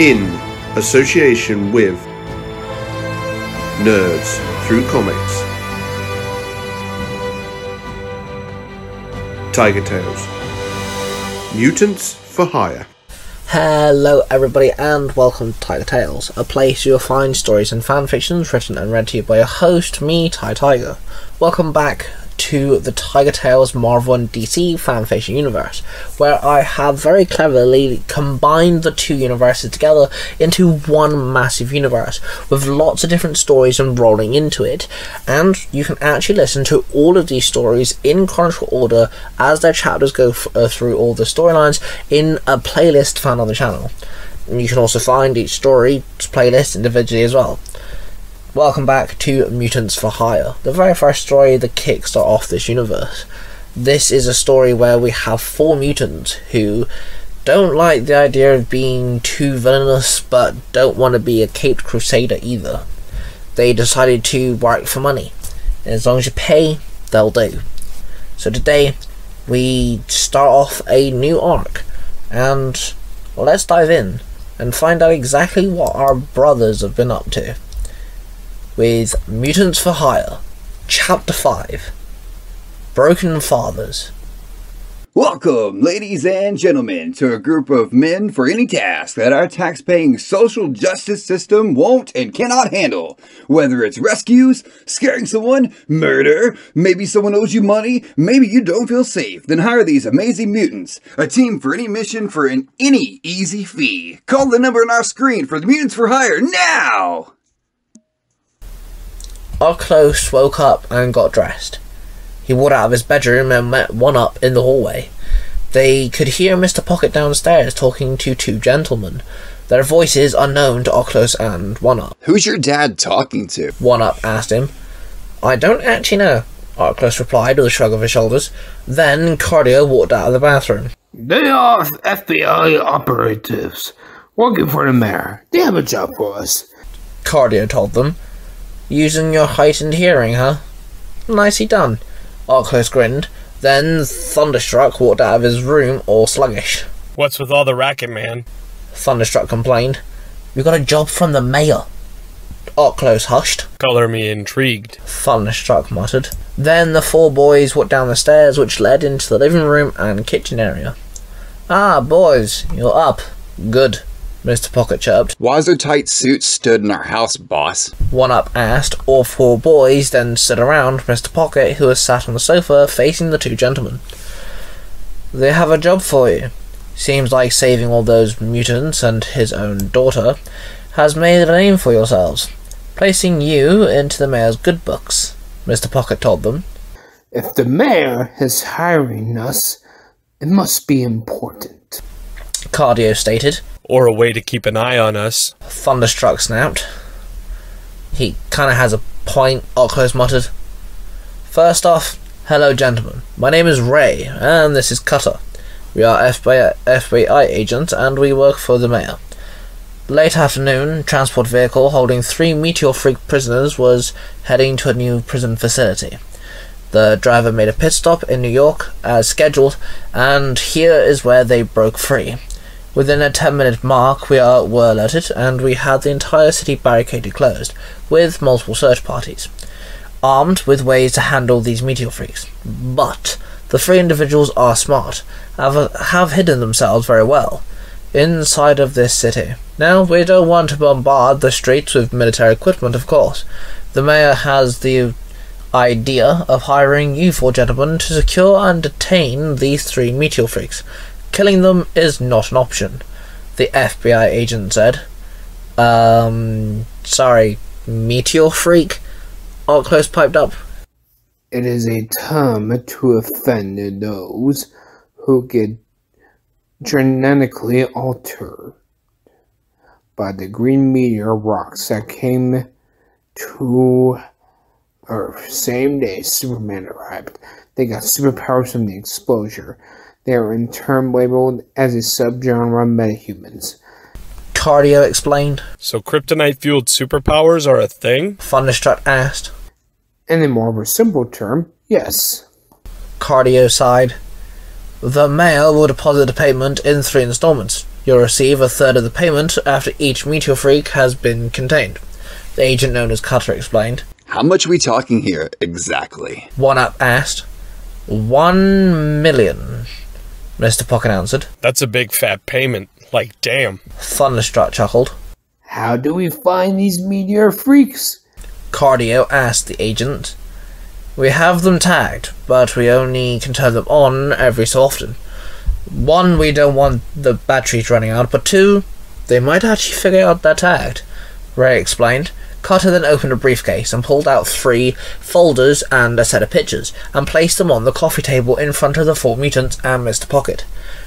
in association with Nerds Through Comics. Tiger Tails. Mutants for Hire. Hello, everybody, and welcome to Tiger Tails, a place you'll find stories and fan fictions written and read to you by your host, me, Ty Tiger. Welcome back to the Tiger Tails Marvel and DC fanfiction universe, where I have very cleverly combined the two universes together into one massive universe with lots of different stories unrolling into it. And you can actually listen to all of these stories in chronological order as their chapters go f- uh, through all the storylines in a playlist found on the channel. You can also find each story playlist individually as well. Welcome back to Mutants for Hire, the very first story that kickstart off this universe. This is a story where we have four mutants who don't like the idea of being too villainous but don't want to be a caped crusader either. They decided to work for money. As long as you pay, they'll do. So today, we start off a new arc. And let's dive in and find out exactly what our brothers have been up to with Mutants for Hire, Chapter 5 Broken Fathers. Welcome, ladies and gentlemen, to a group of men for any task that our tax-paying social justice system won't and cannot handle. Whether it's rescues, scaring someone, murder, maybe someone owes you money, maybe you don't feel safe, then hire these amazing mutants. A team for any mission for an any easy fee. Call the number on our screen for the Mutants for Hire now! Arclos woke up and got dressed. He walked out of his bedroom and met One Up in the hallway. They could hear Mr. Pocket downstairs talking to two gentlemen, their voices unknown to Arclos and One Up. Who's your dad talking to? One Up asked him. I don't actually know, Arclos replied with a shrug of his shoulders. Then Cardio walked out of the bathroom. They are FBI operatives working for the mayor. They have a job for us. Cardio told them. Using your heightened hearing, huh? Nicely done. Arclos grinned. Then Thunderstruck walked out of his room all sluggish. What's with all the racket, man? Thunderstruck complained. We got a job from the mayor. Arclos hushed. Color me intrigued. Thunderstruck muttered. Then the four boys walked down the stairs which led into the living room and kitchen area. Ah, boys, you're up. Good. Mr. Pocket chirped. Why's a tight suit stood in our house, boss? One Up asked. All four boys then stood around Mr. Pocket, who was sat on the sofa facing the two gentlemen. They have a job for you. Seems like saving all those mutants and his own daughter has made a name for yourselves, placing you into the mayor's good books, Mr. Pocket told them. If the mayor is hiring us, it must be important. Cardio stated. Or a way to keep an eye on us. Thunderstruck snapped. He kind of has a point, Arclos muttered. First off, hello gentlemen. My name is Ray, and this is Cutter. We are FBI, FBI agents, and we work for the mayor. Late afternoon, transport vehicle holding three Meteor Freak prisoners was heading to a new prison facility. The driver made a pit stop in New York as scheduled, and here is where they broke free. Within a 10 minute mark, we are, were alerted, and we had the entire city barricaded closed, with multiple search parties, armed with ways to handle these meteor freaks. But the three individuals are smart, have, have hidden themselves very well inside of this city. Now, we don't want to bombard the streets with military equipment, of course. The mayor has the idea of hiring you four gentlemen to secure and detain these three meteor freaks. Killing them is not an option, the FBI agent said. Um, sorry, meteor freak? Arclos piped up. It is a term to offend those who get genetically altered by the green meteor rocks that came to Earth same day Superman arrived. They got superpowers from the exposure. They are in turn labeled as a subgenre metahumans. Cardio explained. So kryptonite fueled superpowers are a thing? Thunderstruck asked. In a more of a simple term, yes. Cardio sighed. The mayor will deposit the payment in three installments. You'll receive a third of the payment after each meteor freak has been contained. The agent known as Cutter explained. How much are we talking here exactly? One Up asked. One million, Mr. Pocket answered. That's a big fat payment. Like, damn. Thunderstruck chuckled. How do we find these meteor freaks? Cardio asked the agent. We have them tagged, but we only can turn them on every so often. One, we don't want the batteries running out, but two, they might actually figure out they're tagged. Ray explained. Carter then opened a briefcase and pulled out three folders and a set of pictures, and placed them on the coffee table in front of the four mutants and Mr. Pocket.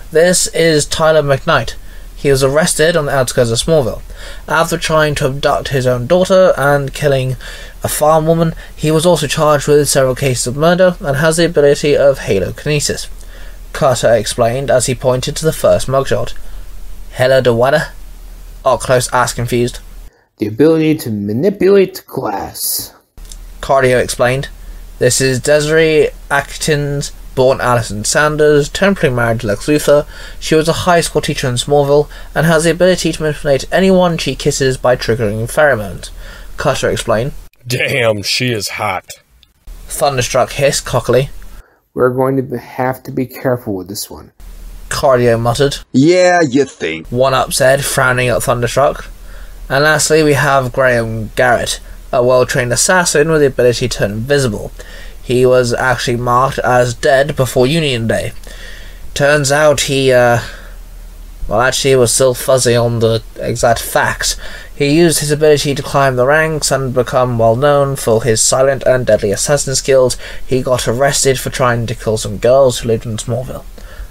This is Tyler McKnight. He was arrested on the outskirts of Smallville. After trying to abduct his own daughter and killing a farm woman, he was also charged with several cases of murder and has the ability of halokinesis. Carter explained as he pointed to the first mugshot. Hello, water? Oculus asked confused. The ability to manipulate glass. Cardio explained. This is Desiree Atkins, born Alison Sanders, temporarily married to Lex Luthor. She was a high school teacher in Smallville and has the ability to manipulate anyone she kisses by triggering pheromones. Cutter explained. Damn, she is hot. Thunderstruck hissed cockily. We're going to have to be careful with this one. Cardio muttered. Yeah, you think. One Up said, frowning at Thunderstruck. And lastly, we have Graham Garrett, a well trained assassin with the ability to turn invisible. He was actually marked as dead before Union Day. Turns out he, uh. Well, actually, was still fuzzy on the exact facts. He used his ability to climb the ranks and become well known for his silent and deadly assassin skills. He got arrested for trying to kill some girls who lived in Smallville.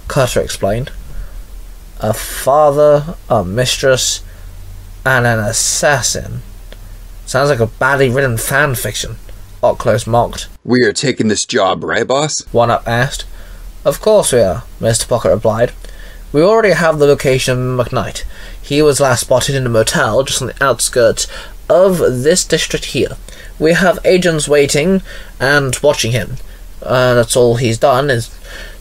Carter explained. A father, a mistress, and an assassin. Sounds like a badly written fan fiction. Oculus mocked. We are taking this job, right, boss? One Up asked. Of course we are, Mr. Pocket replied. We already have the location of McKnight. He was last spotted in a motel just on the outskirts of this district here. We have agents waiting and watching him. Uh, that's all he's done is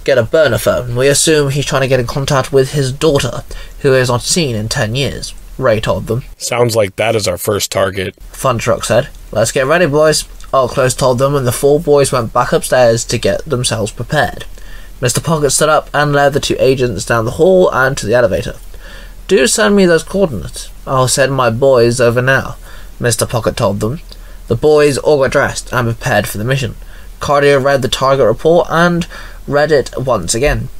get a burner phone. We assume he's trying to get in contact with his daughter, who is not seen in ten years. Ray told them. Sounds like that is our first target. Thunderstruck said. Let's get ready, boys. All Close told them, and the four boys went back upstairs to get themselves prepared. Mr. Pocket stood up and led the two agents down the hall and to the elevator. Do send me those coordinates. I'll send my boys over now, Mr. Pocket told them. The boys all got dressed and prepared for the mission. Cardio read the target report and read it once again.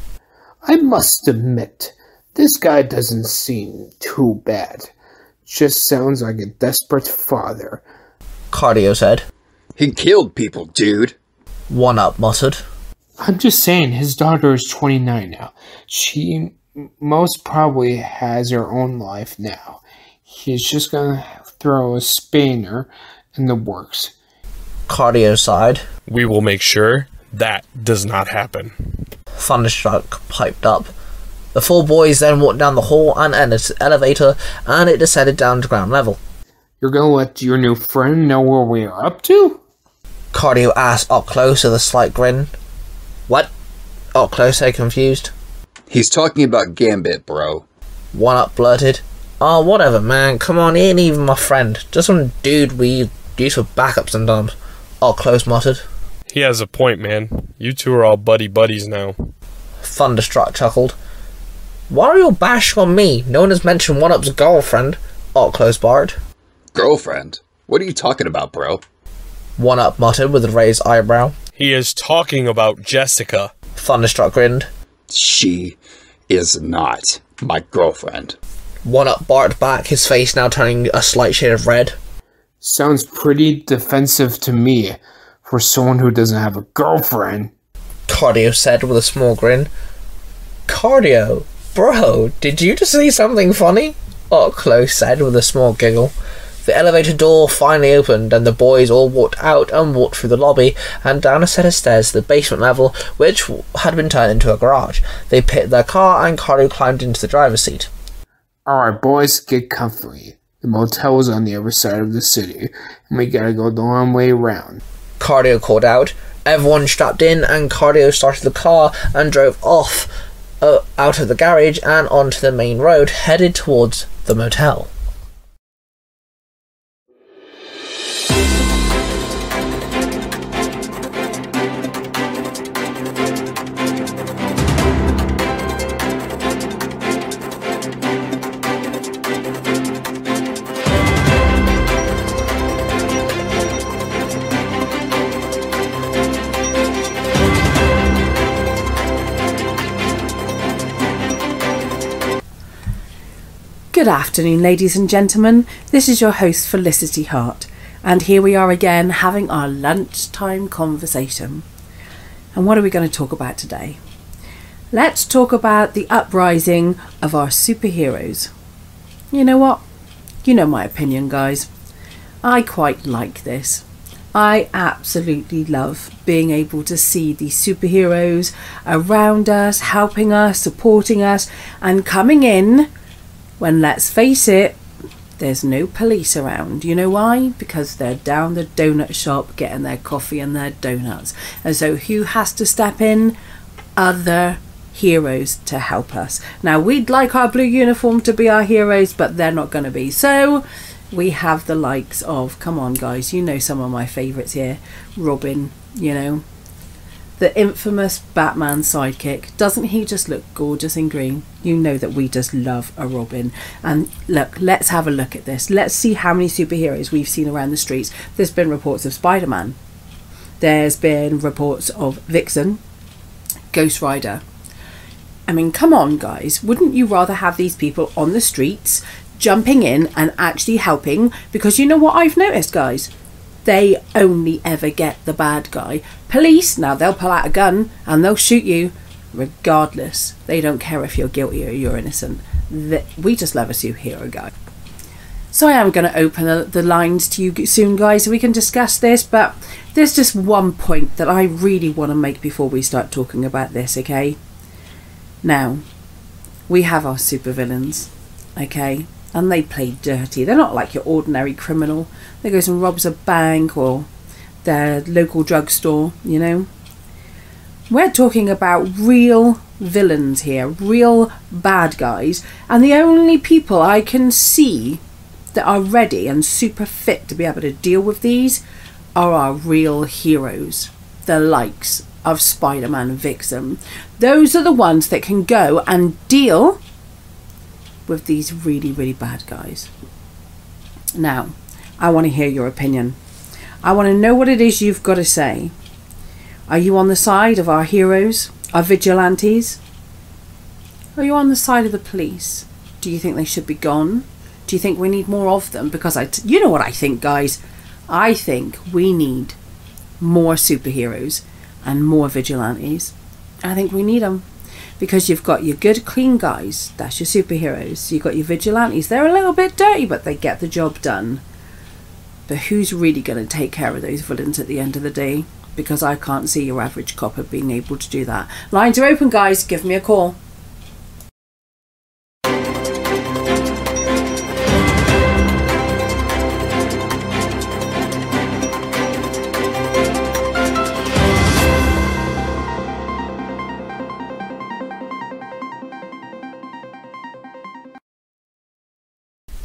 I must admit, this guy doesn't seem too bad. Just sounds like a desperate father. Cardio said. He killed people, dude. One Up muttered. I'm just saying, his daughter is 29 now. She most probably has her own life now. He's just gonna throw a spanner in the works. Cardio sighed. We will make sure that does not happen. Thunderstruck piped up. The four boys then walked down the hall and entered the elevator, and it descended down to ground level. You're gonna let your new friend know where we are up to? Cardio asked up close with a slight grin. What? Up close said confused. He's talking about Gambit, bro. One up blurted. Oh, whatever, man. Come on, he ain't even my friend. Just some dude we use for backup sometimes. Up close muttered. He has a point, man. You two are all buddy buddies now. Thunderstruck chuckled. Why are you bashing on me? No one has mentioned One Up's girlfriend. Up close barred. Girlfriend? What are you talking about, bro? One Up muttered with a raised eyebrow. He is talking about Jessica. Thunderstruck grinned. She is not my girlfriend. One Up barked back, his face now turning a slight shade of red. Sounds pretty defensive to me for someone who doesn't have a girlfriend. Cardio said with a small grin. Cardio? Bro, did you just see something funny? Close said with a small giggle. The elevator door finally opened, and the boys all walked out and walked through the lobby and down a set of stairs to the basement level, which had been turned into a garage. They pitted their car, and Cardio climbed into the driver's seat. Alright, boys, get comfy. The motel is on the other side of the city, and we gotta go the long way around. Cardio called out. Everyone strapped in, and Cardio started the car and drove off Uh, out of the garage and onto the main road, headed towards the motel. Good afternoon, ladies and gentlemen. This is your host, Felicity Hart, and here we are again having our lunchtime conversation. And what are we going to talk about today? Let's talk about the uprising of our superheroes. You know what? You know my opinion, guys. I quite like this. I absolutely love being able to see these superheroes around us, helping us, supporting us, and coming in when let's face it, there's no police around. You know why? Because they're down the donut shop getting their coffee and their donuts. And so who has to step in? Other heroes to help us. Now we'd like our blue uniform to be our heroes, but they're not going to be. So we have the likes of, come on guys, you know some of my favourites here. Robin, you know, the infamous Batman sidekick. Doesn't he just look gorgeous in green? You know that we just love a Robin. And look, let's have a look at this. Let's see how many superheroes we've seen around the streets. There's been reports of Spider Man, there's been reports of Vixen, Ghost Rider. I mean, come on, guys. Wouldn't you rather have these people on the streets jumping in and actually helping? Because you know what I've noticed, guys? They only ever get the bad guy. Police, now they'll pull out a gun and they'll shoot you regardless. They don't care if you're guilty or you're innocent. We just love a superhero guy. So I am going to open the lines to you soon, guys, so we can discuss this. But there's just one point that I really want to make before we start talking about this, okay? Now, we have our supervillains, okay? And they play dirty. They're not like your ordinary criminal. They goes and robs a bank or their local drugstore, you know. We're talking about real villains here, real bad guys, and the only people I can see that are ready and super fit to be able to deal with these are our real heroes, the likes of Spider Man Vixen. Those are the ones that can go and deal with these really, really bad guys. Now, I want to hear your opinion. I want to know what it is you've got to say. Are you on the side of our heroes, our vigilantes? Are you on the side of the police? Do you think they should be gone? Do you think we need more of them? Because I, t- you know what I think, guys. I think we need more superheroes and more vigilantes. I think we need them because you've got your good, clean guys, that's your superheroes. You've got your vigilantes, they're a little bit dirty, but they get the job done. But who's really going to take care of those villains at the end of the day? Because I can't see your average copper being able to do that. Lines are open, guys. Give me a call.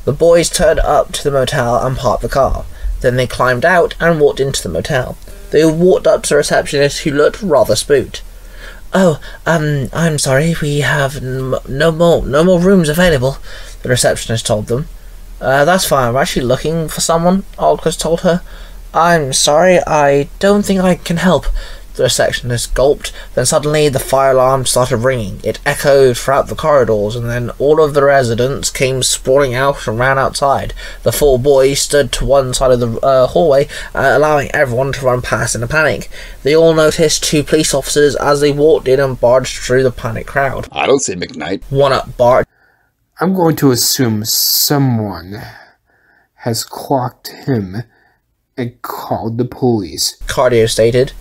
The boys turned up to the motel and parked the car. Then they climbed out and walked into the motel. They walked up to the receptionist who looked rather spooked. Oh, um, I'm sorry, we have no more, no more rooms available, the receptionist told them. Uh, that's fine, we're actually looking for someone, Aldquist told her. I'm sorry, I don't think I can help, the receptionist gulped. Then suddenly the fire alarm started ringing. It echoed throughout the corridors, and then all of the residents came sprawling out and ran outside. The four boys stood to one side of the uh, hallway, uh, allowing everyone to run past in a panic. They all noticed two police officers as they walked in and barged through the panicked crowd. I don't see McKnight. One up barged. I'm going to assume someone has clocked him and called the police. Cardio stated.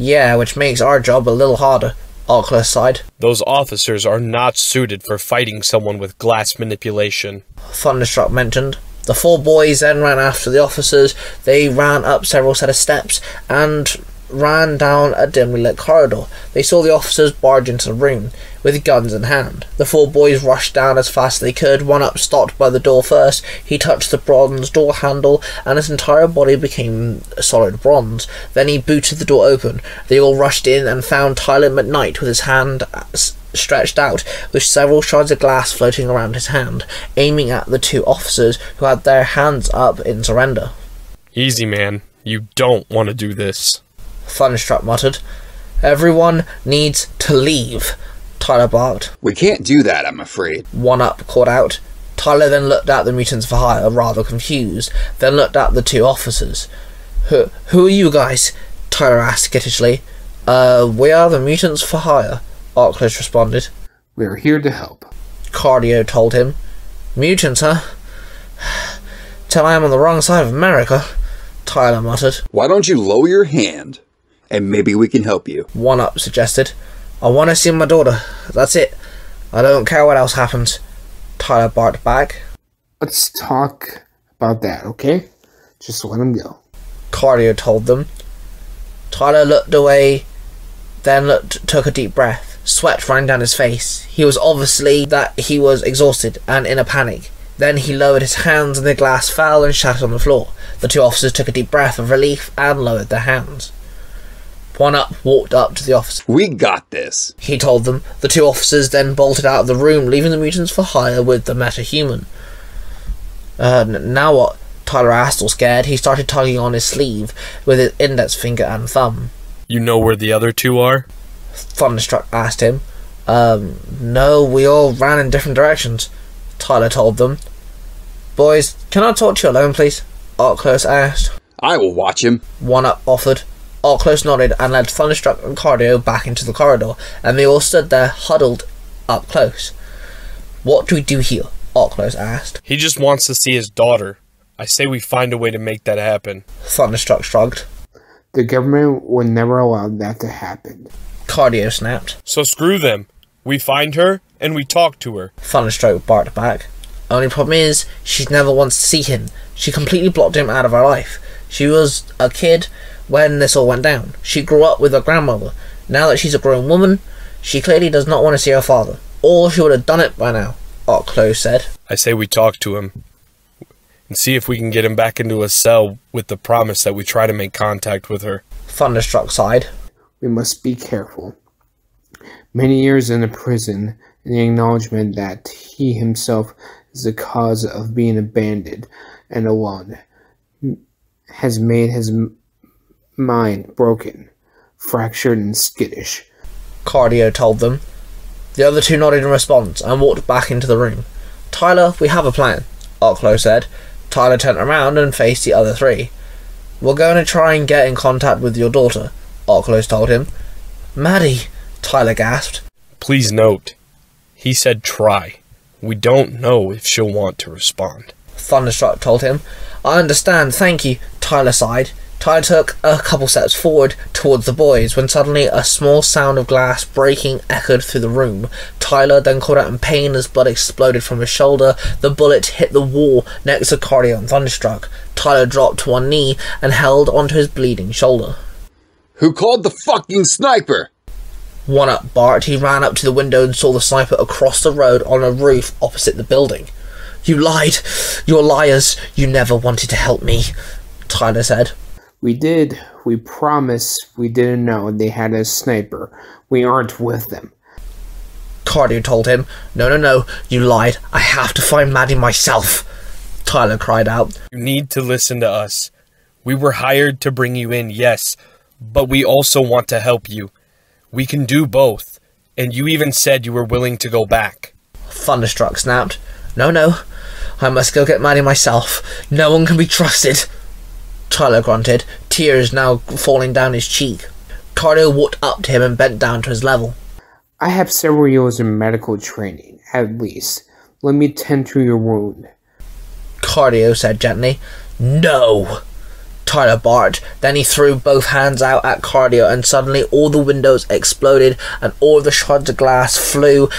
Yeah, which makes our job a little harder, Oculus sighed. Those officers are not suited for fighting someone with glass manipulation. Thunderstruck mentioned. The four boys then ran after the officers. They ran up several set of steps, and ran down a dimly lit corridor. They saw the officers barge into the room with guns in hand. The four boys rushed down as fast as they could. One up stopped by the door first. He touched the bronze door handle, and his entire body became solid bronze. Then he booted the door open. They all rushed in and found Tyler McKnight with his hand stretched out, with several shards of glass floating around his hand, aiming at the two officers who had their hands up in surrender. Easy, man. You don't want to do this. Thunderstruck muttered. Everyone needs to leave, Tyler barked. We can't do that, I'm afraid. One up called out. Tyler then looked at the mutants for hire, rather confused, then looked at the two officers. Who, who are you guys? Tyler asked skittishly. Uh, we are the mutants for hire, Arclus responded. We are here to help. Cardio told him. Mutants, huh? Tell I am on the wrong side of America, Tyler muttered. Why don't you lower your hand and maybe we can help you? One up suggested. I want to see my daughter. That's it. I don't care what else happens. Tyler barked back. Let's talk about that, okay? Just let him go. Cardio told them. Tyler looked away, then looked, took a deep breath. Sweat ran down his face. He was obviously that he was exhausted and in a panic. Then he lowered his hands and the glass fell and shattered on the floor. The two officers took a deep breath of relief and lowered their hands. One up walked up to the officer. We got this. He told them. The two officers then bolted out of the room, leaving the mutants for hire with the metahuman. Uh, n- now what? Tyler asked, all scared. He started tugging on his sleeve with his index finger and thumb. You know where the other two are? Thunderstruck asked him. Um, no, we all ran in different directions, Tyler told them. Boys, can I talk to you alone, please? Arclus asked. I will watch him. One up offered. Arclus nodded and led Thunderstruck and Cardio back into the corridor, and they all stood there huddled up close. What do we do here? Arclus asked. He just wants to see his daughter. I say we find a way to make that happen. Thunderstruck shrugged. The government would never allow that to happen. Cardio snapped. So screw them. We find her and we talk to her. Thunderstruck barked back. Only problem is, she's never wants to see him. She completely blocked him out of her life. She was a kid when this all went down. She grew up with her grandmother. Now that she's a grown woman, she clearly does not want to see her father. Or she would have done it by now, Otclo said. I say we talk to him and see if we can get him back into a cell with the promise that we try to make contact with her. Thunderstruck sighed. We must be careful. Many years in a prison, and the acknowledgement that he himself is the cause of being abandoned and alone has made his m- mind broken, fractured, and skittish. Cardio told them. The other two nodded in response and walked back into the room. Tyler, we have a plan, Otclo said. Tyler turned around and faced the other three. We're going to try and get in contact with your daughter, Otclos told him. Maddie, Tyler gasped. Please note, he said try. We don't know if she'll want to respond. Thunderstruck told him. I understand, thank you, Tyler sighed. Tyler took a couple steps forward towards the boys when suddenly a small sound of glass breaking echoed through the room. Tyler then called out in pain as blood exploded from his shoulder. The bullet hit the wall next to Cardio and Thunderstruck. Tyler dropped to one knee and held onto his bleeding shoulder. Who called the fucking sniper? One up barked. He ran up to the window and saw the sniper across the road on a roof opposite the building. You lied! You're liars! You never wanted to help me, Tyler said. We did. We promise we didn't know they had a sniper. We aren't with them. Cardio told him. No, no, no, you lied. I have to find Maddie myself. Tyler cried out. You need to listen to us. We were hired to bring you in, yes, but we also want to help you. We can do both, and you even said you were willing to go back. Thunderstruck snapped. No, no, I must go get Maddie myself. No one can be trusted. Tyler grunted, tears now falling down his cheek. Cardio walked up to him and bent down to his level. I have several years of medical training, at least. Let me tend to your wound. Cardio said gently. No! Tyler barked. Then he threw both hands out at Cardio, and suddenly all the windows exploded and all the shards of glass flew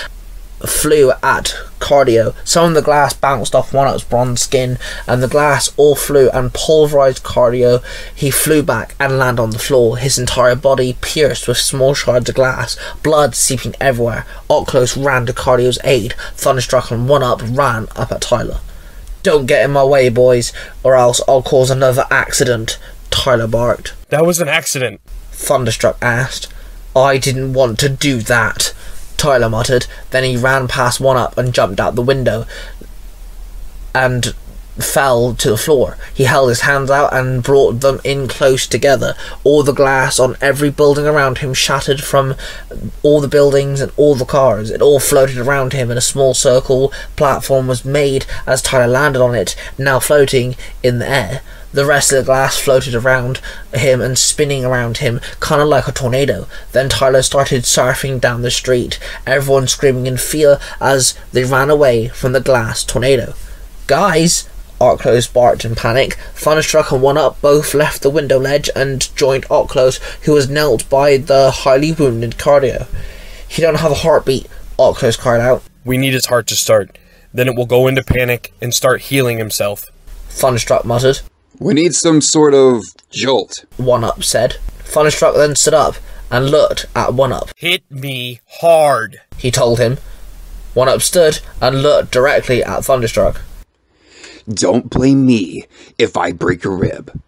flew at Cardio. Some of the glass bounced off One Up's bronze skin, and the glass all flew and pulverized Cardio. He flew back and landed on the floor, his entire body pierced with small shards of glass, blood seeping everywhere. Oclos ran to Cardio's aid. Thunderstruck and One Up ran up at Tyler. Don't get in my way, boys, or else I'll cause another accident, Tyler barked. That was an accident. Thunderstruck asked. I didn't want to do that, Tyler muttered. Then he ran past one up and jumped out the window and fell to the floor. He held his hands out and brought them in close together. All the glass on every building around him shattered from all the buildings and all the cars. It all floated around him in a small circle. Platform was made as Tyler landed on it, now floating in the air. The rest of the glass floated around him and spinning around him, kind of like a tornado. Then Tyler started surfing down the street, everyone screaming in fear as they ran away from the glass tornado. Guys, Oclos barked in panic. Thunderstruck and One Up both left the window ledge and joined Oclos, who was knelt by the highly wounded Cardio. He don't have a heartbeat, Oclos cried out. We need his heart to start. Then it will go into panic and start healing himself. Thunderstruck muttered. We need some sort of jolt. One Up said. Thunderstruck then stood up and looked at One Up. Hit me hard. He told him. One Up stood and looked directly at Thunderstruck. Don't blame me if I break a rib.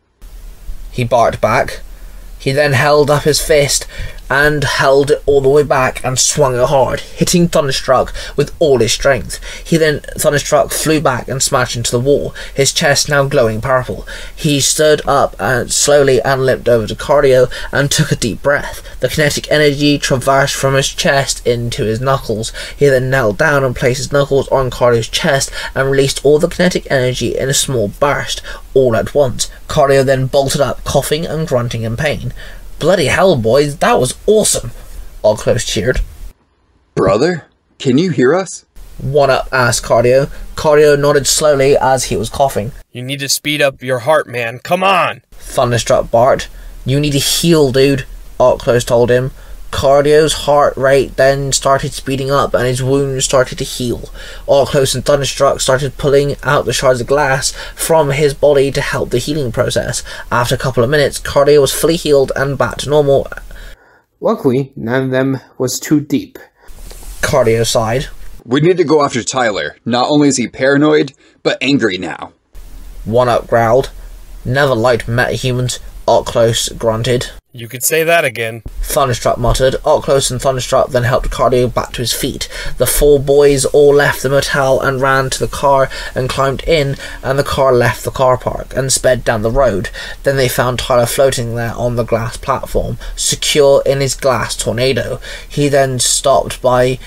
He barked back. He then held up his fist and held it all the way back and swung it hard, hitting Thunderstruck with all his strength. He then Thunderstruck flew back and smashed into the wall, his chest now glowing purple. He stood up and slowly and limped over to Cardio and took a deep breath. The kinetic energy traversed from his chest into his knuckles. He then knelt down and placed his knuckles on Cardio's chest and released all the kinetic energy in a small burst, all at once. Cardio then bolted up, coughing and grunting in pain. Bloody hell, boys, that was awesome! Oclos cheered. Brother, can you hear us? One up asked Cardio. Cardio nodded slowly as he was coughing. You need to speed up your heart, man. Come on. Thunderstruck barked. You need to heal, dude, Oclos told him. Cardio's heart rate then started speeding up and his wounds started to heal. Oclos and Thunderstruck started pulling out the shards of glass from his body to help the healing process. After a couple of minutes, Cardio was fully healed and back to normal. Luckily, none of them was too deep. Cardio sighed. We need to go after Tyler. Not only is he paranoid, but angry now. One Up growled. Never liked metahumans, Oclos grunted. You could say that again. Thunderstruck muttered. Oclos and Thunderstruck then helped Cardio back to his feet. The four boys all left the motel and ran to the car and climbed in, and the car left the car park and sped down the road. Then they found Tyler floating there on the glass platform, secure in his glass tornado. He then stopped by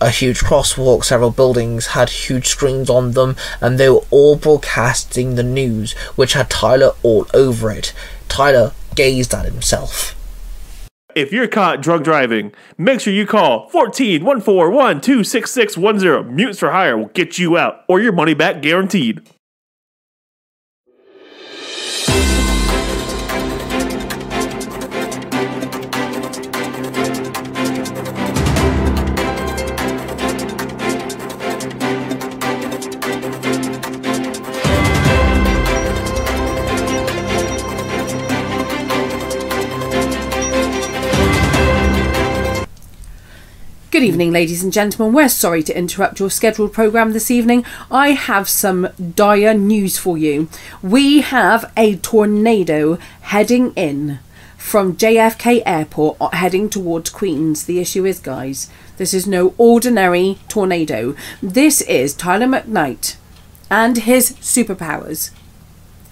a huge crosswalk. Several buildings had huge screens on them, and they were all broadcasting the news, which had Tyler all over it. Tyler gazed at himself. If you're caught drug driving, make sure you call 14 141 26610. Mutants for Hire will get you out or your money back guaranteed. Good evening, ladies and gentlemen. We're sorry to interrupt your scheduled programme this evening. I have some dire news for you. We have a tornado heading in from JFK Airport uh, heading towards Queens. The issue is, guys, this is no ordinary tornado. This is Tyler McKnight and his superpowers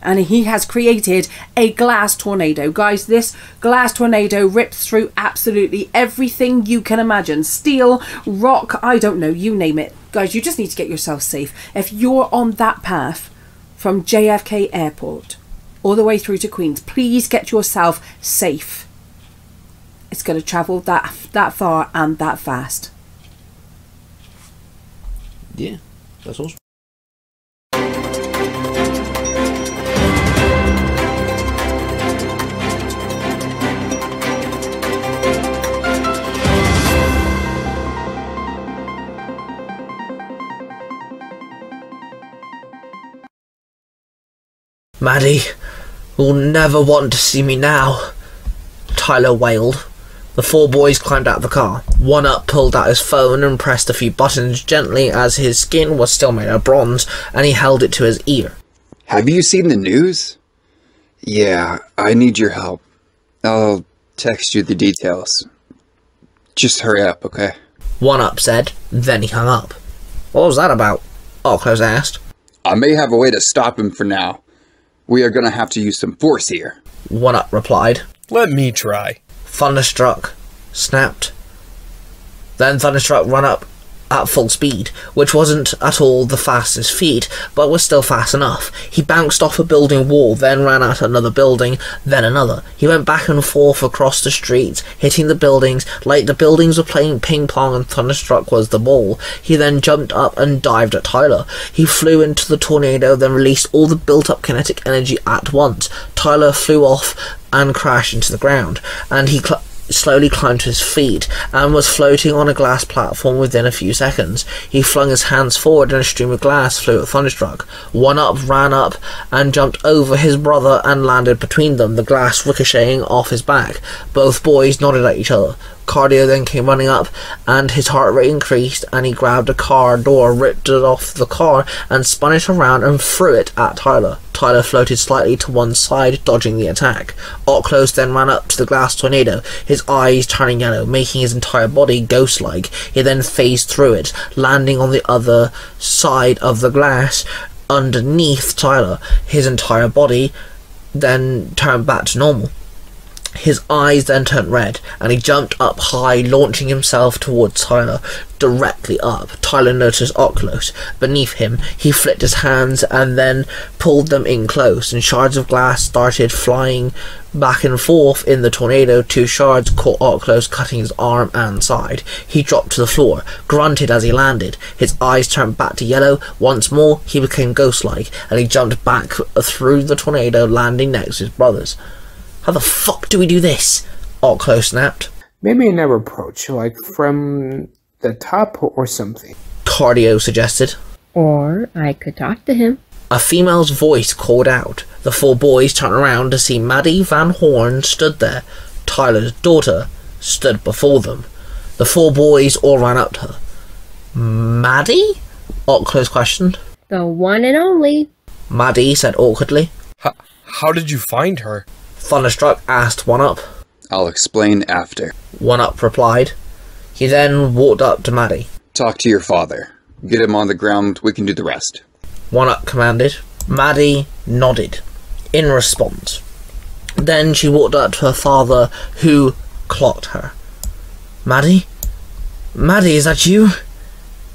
and he has created a glass tornado. Guys, this glass tornado rips through absolutely everything you can imagine steel, rock, I don't know, you name it. Guys, you just need to get yourself safe. If you're on that path from JFK Airport all the way through to Queens, please get yourself safe. It's going to travel that that far and that fast. Yeah, that's awesome. Maddie will never want to see me now, Tyler wailed. The four boys climbed out of the car. One up pulled out his phone and pressed a few buttons gently as his skin was still made of bronze and he held it to his ear. Have you seen the news? Yeah, I need your help. I'll text you the details. Just hurry up, okay? One up said, then he hung up. What was that about? Ocklos asked. I may have a way to stop him for now. We are gonna have to use some force here. One up replied. Let me try. Thunderstruck snapped. Then Thunderstruck ran up at full speed, which wasn't at all the fastest feat, but was still fast enough. He bounced off a building wall, then ran at another building, then another. He went back and forth across the streets, hitting the buildings like the buildings were playing ping pong and Thunderstruck was the ball. He then jumped up and dived at Tyler. He flew into the tornado, then released all the built up kinetic energy at once. Tyler flew off and crashed into the ground, and he cl- slowly climbed to his feet and was floating on a glass platform within a few seconds. He flung his hands forward and a stream of glass flew at Thunderstruck. One up ran up and jumped over his brother and landed between them, the glass ricocheting off his back. Both boys nodded at each other. Cardio then came running up, and his heart rate increased, and he grabbed a car door, ripped it off the car, and spun it around and threw it at Tyler. Tyler floated slightly to one side, dodging the attack. Ocklos then ran up to the glass tornado, his eyes turning yellow, making his entire body ghost-like. He then phased through it, landing on the other side of the glass, underneath Tyler. His entire body then turned back to normal. His eyes then turned red, and he jumped up high, launching himself towards Tyler, directly up. Tyler noticed Ocklos. Beneath him, he flicked his hands and then pulled them in close, and shards of glass started flying back and forth in the tornado. Two shards caught Ocklos, cutting his arm and side. He dropped to the floor, grunted as he landed. His eyes turned back to yellow. Once more, he became ghost-like, and he jumped back through the tornado, landing next to his brothers. How the fuck do we do this? Ocklo snapped. Maybe another approach, like from the top or something. Cardio suggested. Or I could talk to him. A female's voice called out. The four boys turned around to see Maddie Van Horn stood there. Tyler's daughter stood before them. The four boys all ran up to her. Maddie? Ocklos questioned. The one and only. Maddie said awkwardly. H- how did you find her? Thunderstruck asked One Up. I'll explain after. One Up replied. He then walked up to Maddie. Talk to your father. Get him on the ground, we can do the rest. One Up commanded. Maddie nodded in response. Then she walked up to her father, who clocked her. Maddie? Maddie, is that you?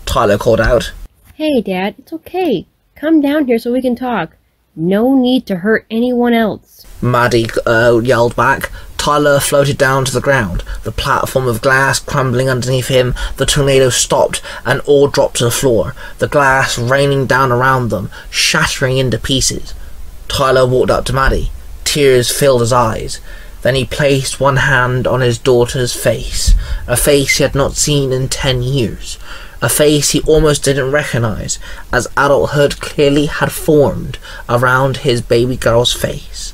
Tyler called out. Hey, Dad, it's okay. Come down here so we can talk. No need to hurt anyone else. Maddie uh, yelled back. Tyler floated down to the ground, the platform of glass crumbling underneath him. The tornado stopped and all dropped to the floor, the glass raining down around them, shattering into pieces. Tyler walked up to Maddie. Tears filled his eyes. Then he placed one hand on his daughter's face, a face he had not seen in ten years, a face he almost didn't recognize, as adulthood clearly had formed around his baby girl's face.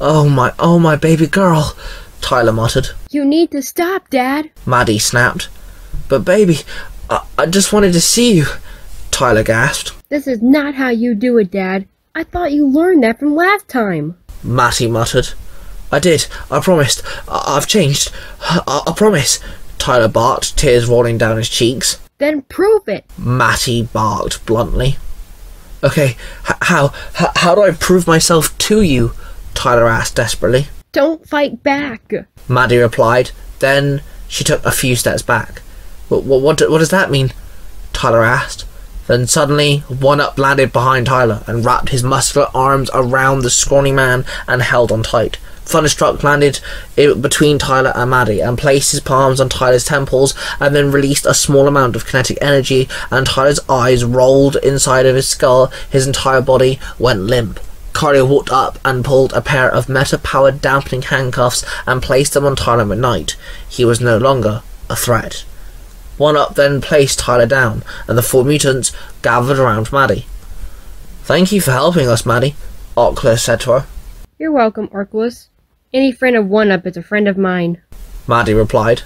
Oh my, oh my baby girl, Tyler muttered. You need to stop, Dad. Maddie snapped. But baby, I, I just wanted to see you, Tyler gasped. This is not how you do it, Dad. I thought you learned that from last time. Maddie muttered. I did, I promised. I- I've changed. I-, I promise. Tyler barked, tears rolling down his cheeks. Then prove it. Maddie barked bluntly. Okay, h- how? H- how do I prove myself to you? Tyler asked desperately. Don't fight back. Maddie replied. Then she took a few steps back. What, what, what, what does that mean? Tyler asked. Then suddenly, one up landed behind Tyler and wrapped his muscular arms around the scrawny man and held on tight. Thunderstruck landed between Tyler and Maddie and placed his palms on Tyler's temples and then released a small amount of kinetic energy and Tyler's eyes rolled inside of his skull. His entire body went limp. Cardio walked up and pulled a pair of meta-powered dampening handcuffs and placed them on Tyler McKnight. He was no longer a threat. One Up then placed Tyler down, and the four mutants gathered around Maddie. Thank you for helping us, Maddie. Oculus said to her. You're welcome, Orculus. Any friend of One Up is a friend of mine. Maddie replied.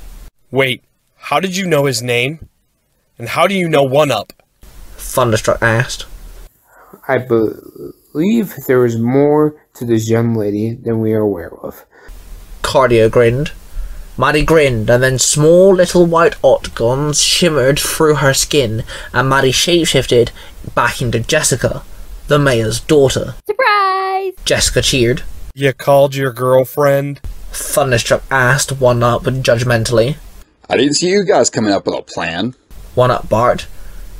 Wait, how did you know his name? And how do you know One Up? Thunderstruck asked. I believe there is more to this young lady than we are aware of. Cardio grinned. Maddie grinned, and then small little white octagons shimmered through her skin, and Maddie shapeshifted back into Jessica, the mayor's daughter. Surprise! Jessica cheered. You called your girlfriend? Thunderstruck asked One Up judgmentally. I didn't see you guys coming up with a plan. One Up barked.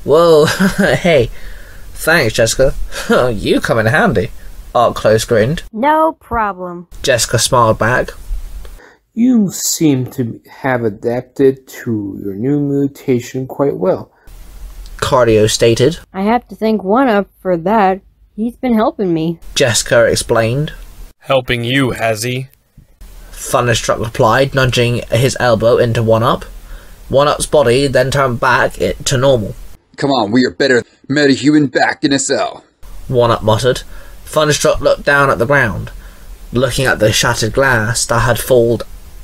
Whoa, hey, thanks, Jessica. you come in handy. Art Close grinned. No problem. Jessica smiled back. You seem to have adapted to your new mutation quite well. Cardio stated. I have to thank One Up for that. He's been helping me. Jessica explained. Helping you, has he? Thunderstruck replied, nudging his elbow into One Up. One Up's body then turned back it to normal. Come on, we are better metahuman back in a cell. One Up muttered. Thunderstruck looked down at the ground, looking at the shattered glass that had fallen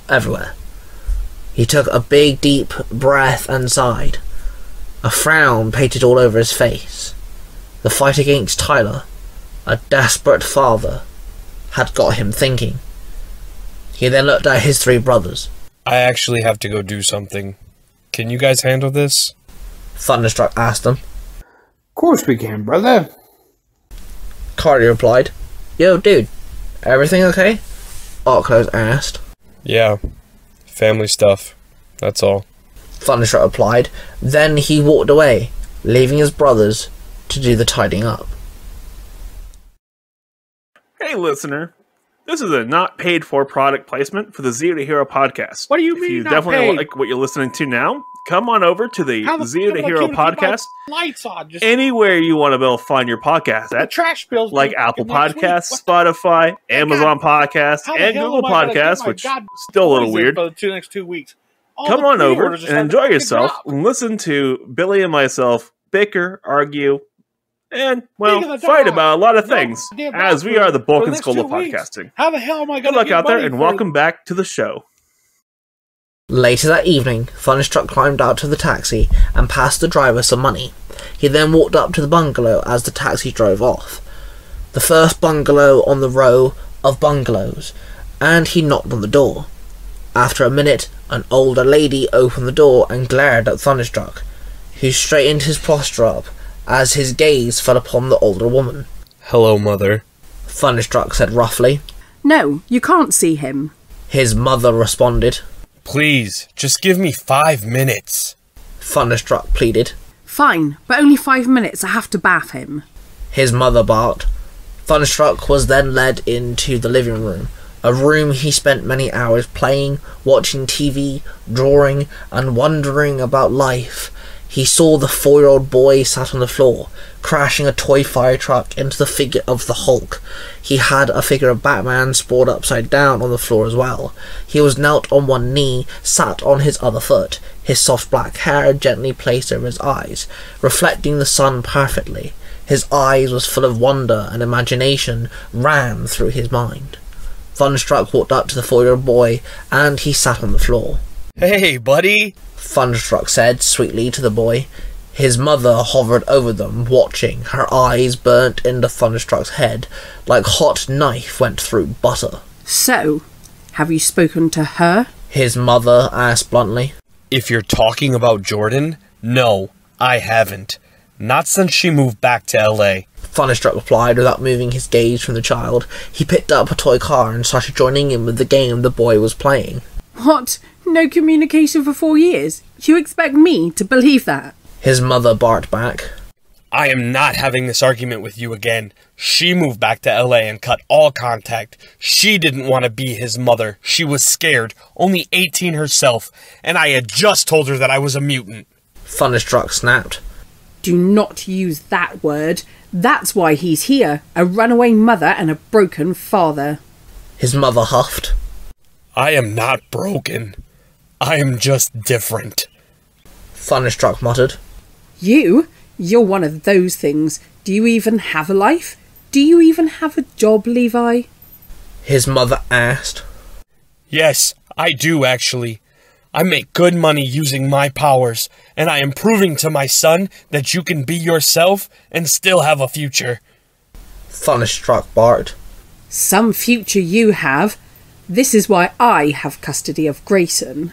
everywhere. He took a big, deep breath and sighed. A frown painted all over his face. The fight against Tyler, a desperate father, had got him thinking. He then looked at his three brothers. I actually have to go do something. Can you guys handle this? Thunderstruck asked them. Of course we can, brother. Cardi replied, Yo, dude, everything okay? Arclos asked. Yeah. Family stuff. That's all. Thunderstruck replied. Then he walked away, leaving his brothers to do the tidying up. Hey, listener. This is a not paid for product placement for the Zeo to Hero podcast. What do you if mean you not definitely paid? like what you're listening to now, come on over to the How the Zeo to Hero podcast. Lights on. Just Anywhere you want to be able to find your podcast at, trash bills. like Apple. Podcasts, Spotify, Amazon Podcasts, and Google am I gonna get Podcasts, which God still a little weird. For the two next two weeks. All Come on over and enjoy yourself and listen to Billy and myself bicker, argue, and, well, Speaking of the fight about a lot of things, goddamn as we are the for bulk the and next of two weeks. podcasting. How the hell am I Good going luck to out there, and welcome back to the show. Later that evening, Thunderstruck climbed out to the taxi and passed the driver some money. He then walked up to the bungalow as the taxi drove off. The first bungalow on the row of bungalows, and he knocked on the door. After a minute, an older lady opened the door and glared at Thunderstruck, who straightened his posture up as his gaze fell upon the older woman. Hello, Mother. Thunderstruck said roughly. No, you can't see him. His mother responded. Please, just give me five minutes. Thunderstruck pleaded. Fine, but only five minutes. I have to bath him. His mother barked. Thunderstruck was then led into the living room, a room he spent many hours playing, watching TV, drawing, and wondering about life. He saw the four year old boy sat on the floor, crashing a toy fire truck into the figure of the Hulk. He had a figure of Batman sprawled upside down on the floor as well. He was knelt on one knee, sat on his other foot, his soft black hair gently placed over his eyes, reflecting the sun perfectly. His eyes was full of wonder and imagination ran through his mind. Thunderstruck walked up to the four-year-old boy, and he sat on the floor. Hey, buddy. Thunderstruck said sweetly to the boy. His mother hovered over them, watching. Her eyes burnt into Thunderstruck's head like hot knife went through butter. So, have you spoken to her? His mother asked bluntly. If you're talking about Jordan, no, I haven't. Not since she moved back to LA. Thunderstruck replied without moving his gaze from the child. He picked up a toy car and started joining in with the game the boy was playing. What? No communication for four years? You expect me to believe that? His mother barked back. I am not having this argument with you again. She moved back to LA and cut all contact. She didn't want to be his mother. She was scared, only 18 herself, and I had just told her that I was a mutant. Thunderstruck snapped. Do not use that word. That's why he's here. A runaway mother and a broken father. His mother huffed. I am not broken. I am just different. Thunderstruck muttered. You? You're one of those things. Do you even have a life? Do you even have a job, Levi? His mother asked. Yes, I do actually. I make good money using my powers, and I am proving to my son that you can be yourself and still have a future. Thunderstruck barked. Some future you have. This is why I have custody of Grayson.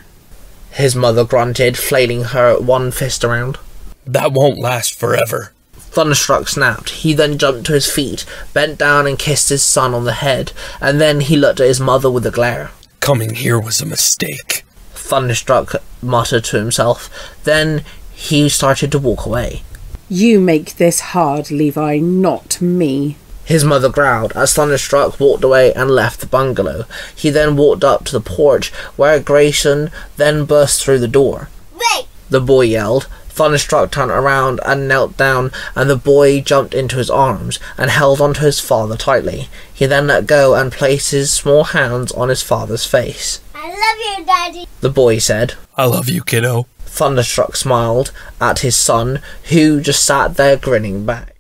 His mother grunted, flailing her one fist around. That won't last forever. Thunderstruck snapped. He then jumped to his feet, bent down and kissed his son on the head, and then he looked at his mother with a glare. Coming here was a mistake. Thunderstruck muttered to himself. Then he started to walk away. You make this hard, Levi, not me. His mother growled as Thunderstruck walked away and left the bungalow. He then walked up to the porch, where Grayson then burst through the door. Wait! The boy yelled. Thunderstruck turned around and knelt down, and the boy jumped into his arms and held onto his father tightly. He then let go and placed his small hands on his father's face. I love you, Daddy. The boy said. I love you, kiddo. Thunderstruck smiled at his son, who just sat there grinning back.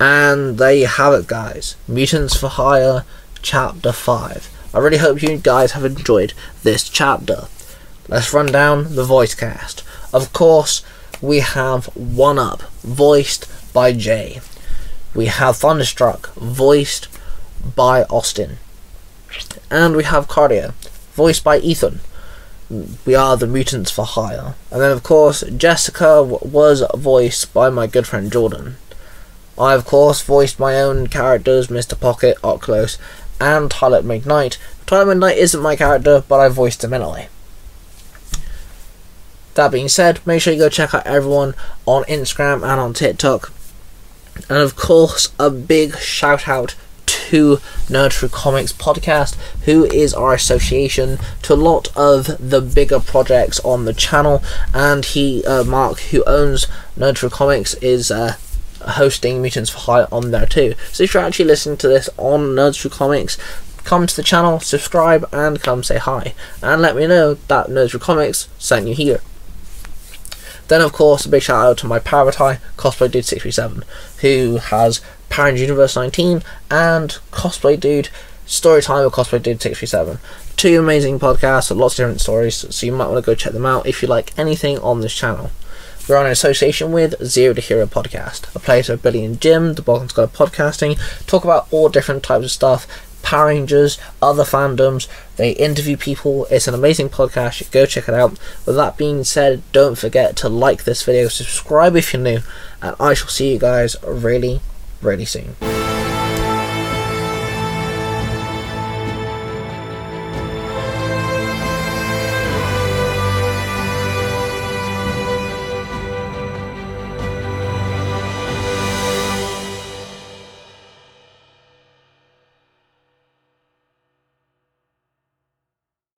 And there you have it, guys. Mutants for Hire, Chapter 5. I really hope you guys have enjoyed this chapter. Let's run down the voice cast. Of course, we have One Up, voiced by Jay. We have Thunderstruck, voiced by Austin. And we have Cardia, voiced by Ethan. We are the Mutants for Hire. And then, of course, Jessica was voiced by my good friend Jordan. I, of course, voiced my own characters, Mr. Pocket, Oculus, and Twilight McKnight. Twilight McKnight isn't my character, but I voiced him anyway. That being said, make sure you go check out everyone on Instagram and on TikTok. And of course, a big shout out to Nerd Throw Comics podcast, who is our association to a lot of the bigger projects on the channel. And he, uh, Mark, who owns Nerd Throw Comics, is uh, hosting Mutants for Hire on there too. So if you're actually listening to this on Nerds Comics, come to the channel, subscribe, and come say hi. And let me know that Nerds Comics sent you here. Then, of course, a big shout out to my Parabatai, Cosplay Dude 637, who has Rangers Universe 19 and Cosplay Dude Storytime with Cosplay Dude 637. Two amazing podcasts, lots of different stories, so you might want to go check them out if you like anything on this channel. We're on an association with Zeo to Hero Podcast, a place where Billy and Jim, the Bulk and Skull of Podcasting, talk about all different types of stuff Power Rangers, other fandoms. They interview people. It's an amazing podcast. Go check it out. With that being said, don't forget to like this video, subscribe if you're new, and I shall see you guys really, really soon.